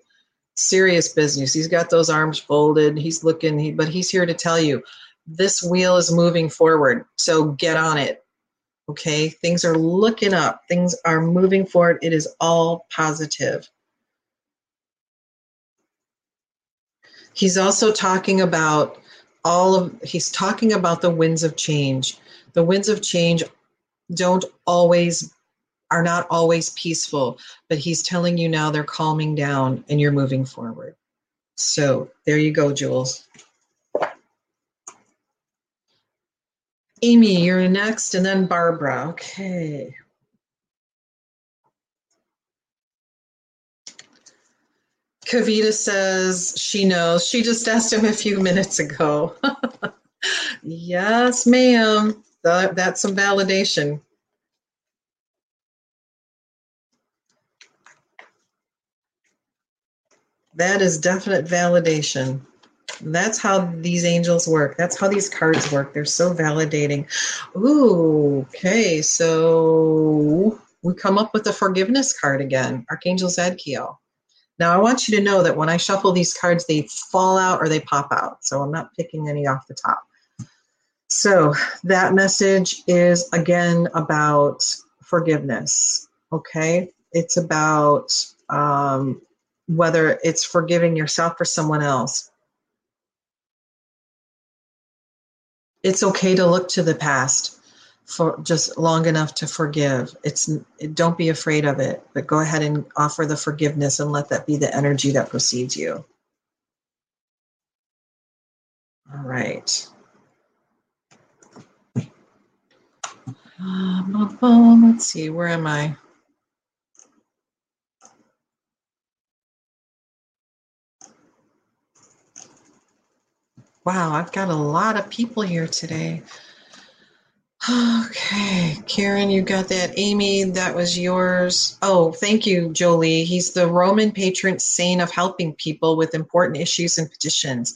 Serious business. He's got those arms folded. He's looking, he, but he's here to tell you this wheel is moving forward. So get on it. Okay. Things are looking up. Things are moving forward. It is all positive. He's also talking about all of, he's talking about the winds of change. The winds of change don't always, are not always peaceful, but he's telling you now they're calming down and you're moving forward. So there you go, Jules. Amy, you're next, and then Barbara. Okay. Kavita says she knows. She just asked him a few minutes ago. yes, ma'am. That, that's some validation. That is definite validation. That's how these angels work. That's how these cards work. They're so validating. Ooh, okay. So we come up with the forgiveness card again, Archangel Zadkiel. Now I want you to know that when I shuffle these cards, they fall out or they pop out. So I'm not picking any off the top. So that message is again about forgiveness. Okay. It's about um, whether it's forgiving yourself or someone else. It's okay to look to the past for just long enough to forgive. It's don't be afraid of it, but go ahead and offer the forgiveness and let that be the energy that precedes you. All right. Um, let's see, where am I? Wow, I've got a lot of people here today. Okay, Karen, you got that. Amy, that was yours. Oh, thank you, Jolie. He's the Roman patron saint of helping people with important issues and petitions.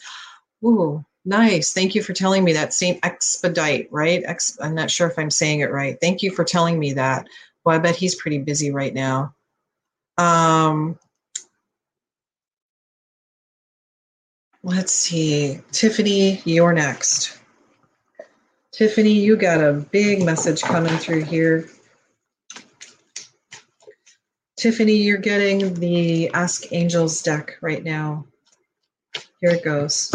Ooh, nice. Thank you for telling me that. Saint Expedite, right? Ex- I'm not sure if I'm saying it right. Thank you for telling me that. Well, I bet he's pretty busy right now. Um, let's see. Tiffany, you're next. Tiffany, you got a big message coming through here. Tiffany, you're getting the Ask Angels deck right now. Here it goes.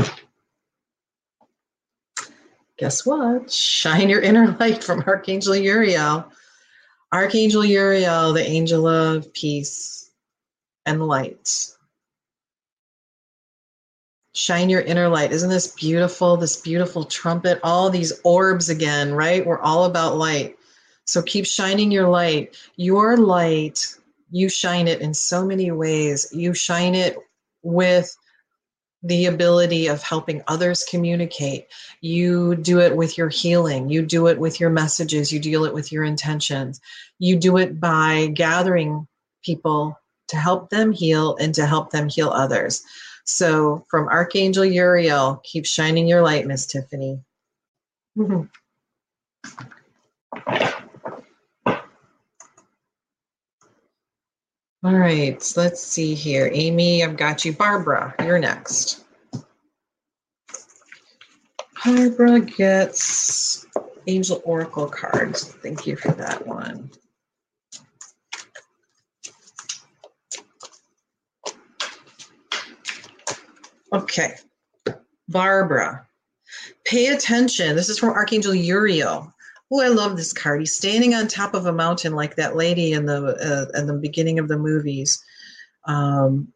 Guess what? Shine your inner light from Archangel Uriel. Archangel Uriel, the angel of peace and light. Shine your inner light. Isn't this beautiful? This beautiful trumpet, all these orbs again, right? We're all about light. So keep shining your light. Your light, you shine it in so many ways. You shine it with the ability of helping others communicate. You do it with your healing. You do it with your messages. You deal it with your intentions. You do it by gathering people to help them heal and to help them heal others. So from Archangel Uriel, keep shining your light, Miss Tiffany. Mm-hmm. All right, so let's see here. Amy, I've got you. Barbara, you're next. Barbara gets Angel Oracle cards. Thank you for that one. Okay, Barbara, pay attention. This is from Archangel Uriel. Oh, I love this card. He's standing on top of a mountain like that lady in the uh, in the beginning of the movies. Um,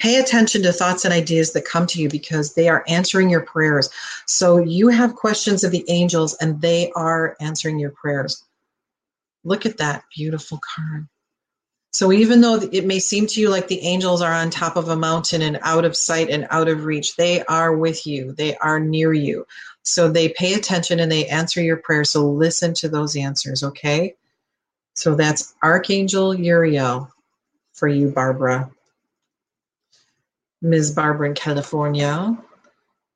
pay attention to thoughts and ideas that come to you because they are answering your prayers. So you have questions of the angels, and they are answering your prayers. Look at that beautiful card. So even though it may seem to you like the angels are on top of a mountain and out of sight and out of reach, they are with you. They are near you. So they pay attention and they answer your prayers. So listen to those answers, okay? So that's Archangel Uriel for you, Barbara. Ms. Barbara in California.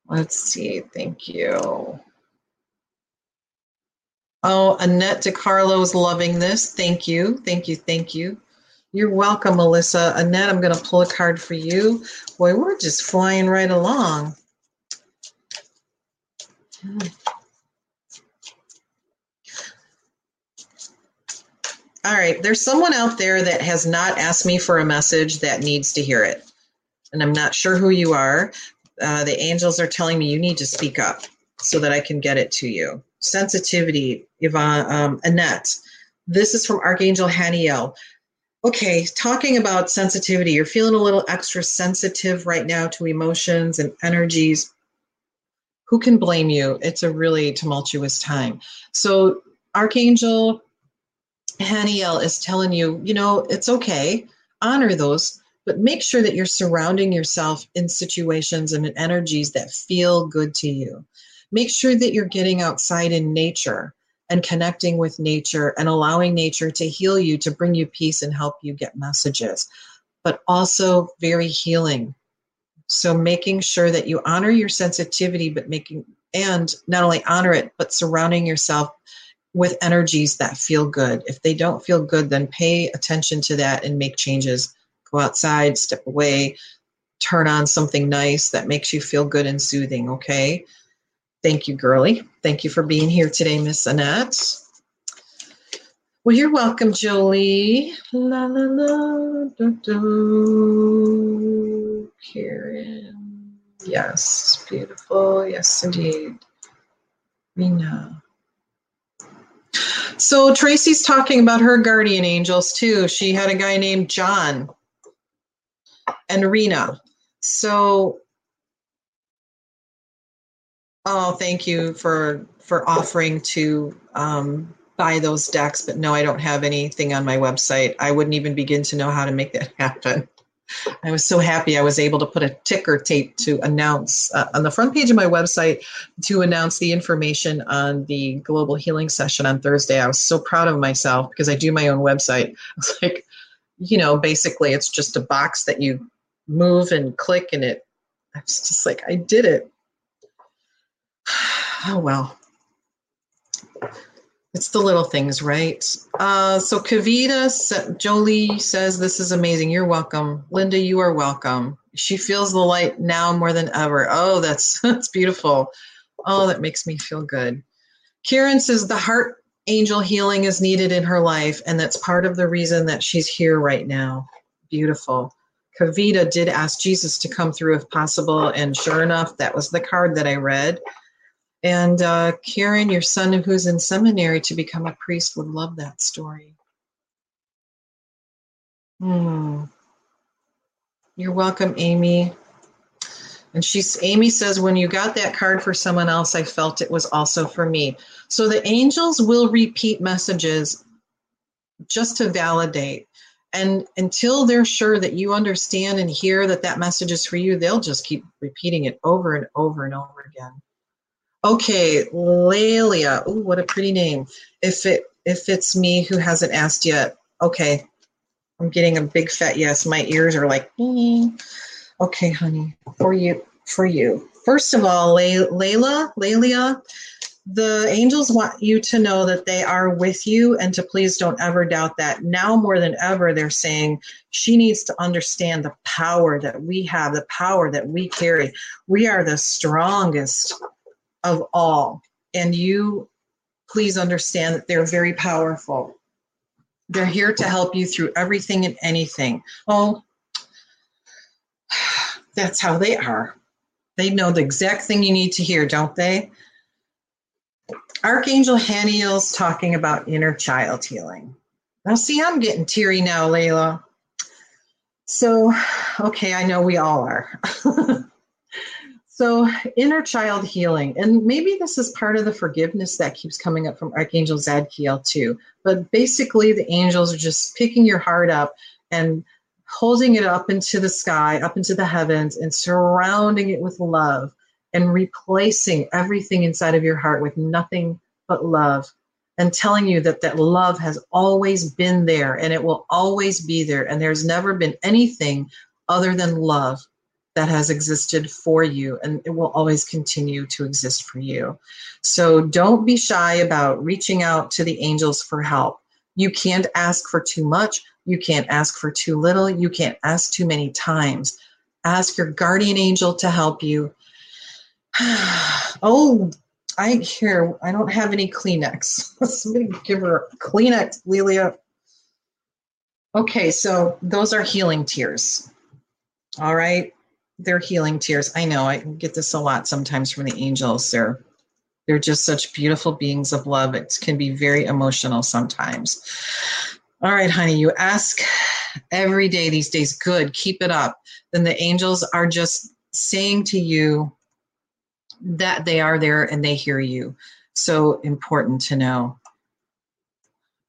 Let's see. Thank you. Oh, Annette DeCarlo is loving this. Thank you. Thank you. Thank you. You're welcome, Melissa. Annette, I'm going to pull a card for you. Boy, we're just flying right along. All right, there's someone out there that has not asked me for a message that needs to hear it. And I'm not sure who you are. Uh, the angels are telling me you need to speak up so that I can get it to you. Sensitivity, Yvonne, um, Annette. This is from Archangel Haniel. Okay, talking about sensitivity, you're feeling a little extra sensitive right now to emotions and energies. Who can blame you? It's a really tumultuous time. So, Archangel Haniel is telling you, you know, it's okay, honor those, but make sure that you're surrounding yourself in situations and in energies that feel good to you. Make sure that you're getting outside in nature and connecting with nature and allowing nature to heal you, to bring you peace and help you get messages, but also very healing. So making sure that you honor your sensitivity, but making, and not only honor it, but surrounding yourself with energies that feel good. If they don't feel good, then pay attention to that and make changes. Go outside, step away, turn on something nice that makes you feel good and soothing, okay? Thank you, girly. Thank you for being here today, Miss Annette. Well, you're welcome, Jolie. La la la do, do. Karen. Yes, beautiful. Yes, indeed. Rena. So Tracy's talking about her guardian angels too. She had a guy named John and Rena. So oh, thank you for for offering to um, buy those decks, but no, I don't have anything on my website. I wouldn't even begin to know how to make that happen. I was so happy I was able to put a ticker tape to announce uh, on the front page of my website to announce the information on the global healing session on Thursday. I was so proud of myself because I do my own website. I was like, you know, basically it's just a box that you move and click and it I was just like, I did it. Oh well. It's the little things, right? Uh, so Kavita, Jolie says, This is amazing. You're welcome. Linda, you are welcome. She feels the light now more than ever. Oh, that's that's beautiful. Oh, that makes me feel good. kieran says the heart angel healing is needed in her life, and that's part of the reason that she's here right now. Beautiful. Kavita did ask Jesus to come through if possible, and sure enough, that was the card that I read. And uh, Karen, your son who's in seminary to become a priest, would love that story. Hmm. You're welcome, Amy. And she's Amy says, when you got that card for someone else, I felt it was also for me. So the angels will repeat messages just to validate. And until they're sure that you understand and hear that that message is for you, they'll just keep repeating it over and over and over again. Okay, Lelia. Oh, what a pretty name. If it if it's me who hasn't asked yet, okay. I'm getting a big fat yes. My ears are like, okay, honey, for you, for you. First of all, Layla, Lelia, the angels want you to know that they are with you and to please don't ever doubt that. Now more than ever, they're saying she needs to understand the power that we have, the power that we carry. We are the strongest of all. And you please understand that they're very powerful. They're here to help you through everything and anything. Oh, that's how they are. They know the exact thing you need to hear, don't they? Archangel Haniel's talking about inner child healing. Now, see, I'm getting teary now, Layla. So, okay, I know we all are. So, inner child healing, and maybe this is part of the forgiveness that keeps coming up from Archangel Zadkiel too. But basically, the angels are just picking your heart up and holding it up into the sky, up into the heavens, and surrounding it with love and replacing everything inside of your heart with nothing but love and telling you that that love has always been there and it will always be there. And there's never been anything other than love that has existed for you and it will always continue to exist for you. So don't be shy about reaching out to the angels for help. You can't ask for too much. You can't ask for too little. You can't ask too many times. Ask your guardian angel to help you. oh, I here, I don't have any Kleenex. Somebody give her Kleenex, Lelia. Okay, so those are healing tears. All right. They're healing tears. I know I get this a lot sometimes from the angels. They're they're just such beautiful beings of love. It can be very emotional sometimes. All right, honey, you ask every day these days, good, keep it up. Then the angels are just saying to you, that they are there and they hear you. So important to know.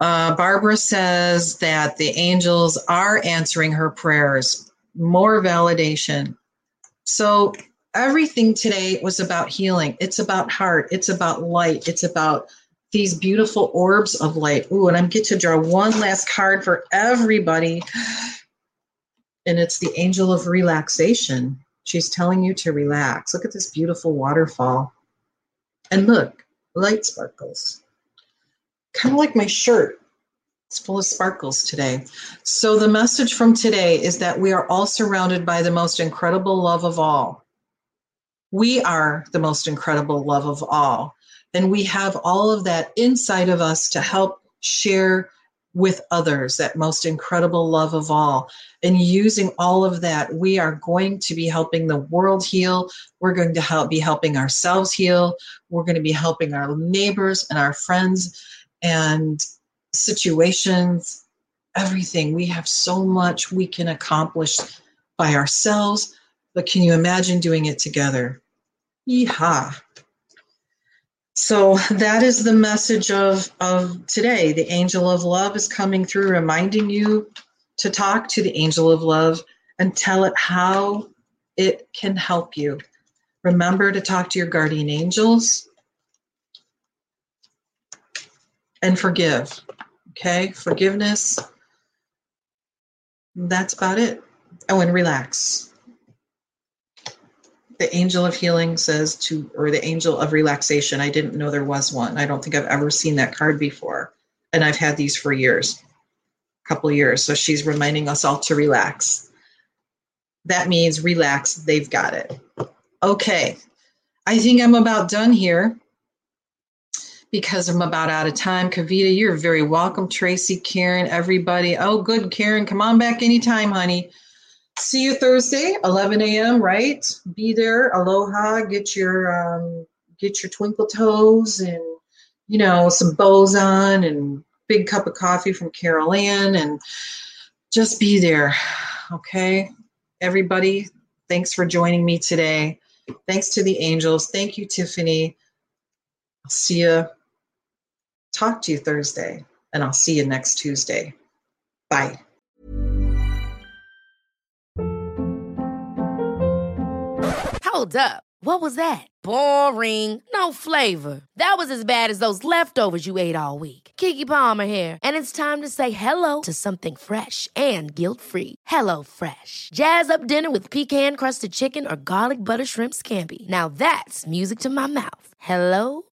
Uh, Barbara says that the angels are answering her prayers, more validation. So everything today was about healing. It's about heart. It's about light. It's about these beautiful orbs of light. Ooh, and I'm get to draw one last card for everybody. And it's the angel of relaxation. She's telling you to relax. Look at this beautiful waterfall. And look, light sparkles. Kind of like my shirt. It's full of sparkles today. So, the message from today is that we are all surrounded by the most incredible love of all. We are the most incredible love of all. And we have all of that inside of us to help share with others, that most incredible love of all. And using all of that, we are going to be helping the world heal. We're going to help be helping ourselves heal. We're going to be helping our neighbors and our friends and situations, everything. We have so much we can accomplish by ourselves, but can you imagine doing it together? Yeehaw. So that is the message of, of today. The angel of love is coming through, reminding you to talk to the angel of love and tell it how it can help you. Remember to talk to your guardian angels and forgive. Okay, forgiveness. That's about it. Oh, and relax. The angel of healing says to or the angel of relaxation i didn't know there was one. I don't think i've ever seen that card before. And i've had these for years a couple years. So she's reminding us all to relax. That means relax they've got it. Okay i think i'm about done here because i'm about out of time kavita you're very welcome tracy karen everybody oh good karen come on back anytime honey see you Thursday, 11 a.m. Right? Be there. Aloha. Get your um, get your twinkle toes and you know some bows on and big cup of coffee from Carol Ann and just be there. Okay, everybody. Thanks for joining me today. Thanks to the angels. Thank you, Tiffany. I'll see you. Talk to you Thursday, and I'll see you next Tuesday. Bye. Hold up. What was that? Boring. No flavor. That was as bad as those leftovers you ate all week. Keke Palmer here, and it's time to say hello to something fresh and guilt-free. Hello Fresh. Jazz up dinner with pecan-crusted chicken or garlic butter shrimp scampi. Now that's music to my mouth. Hello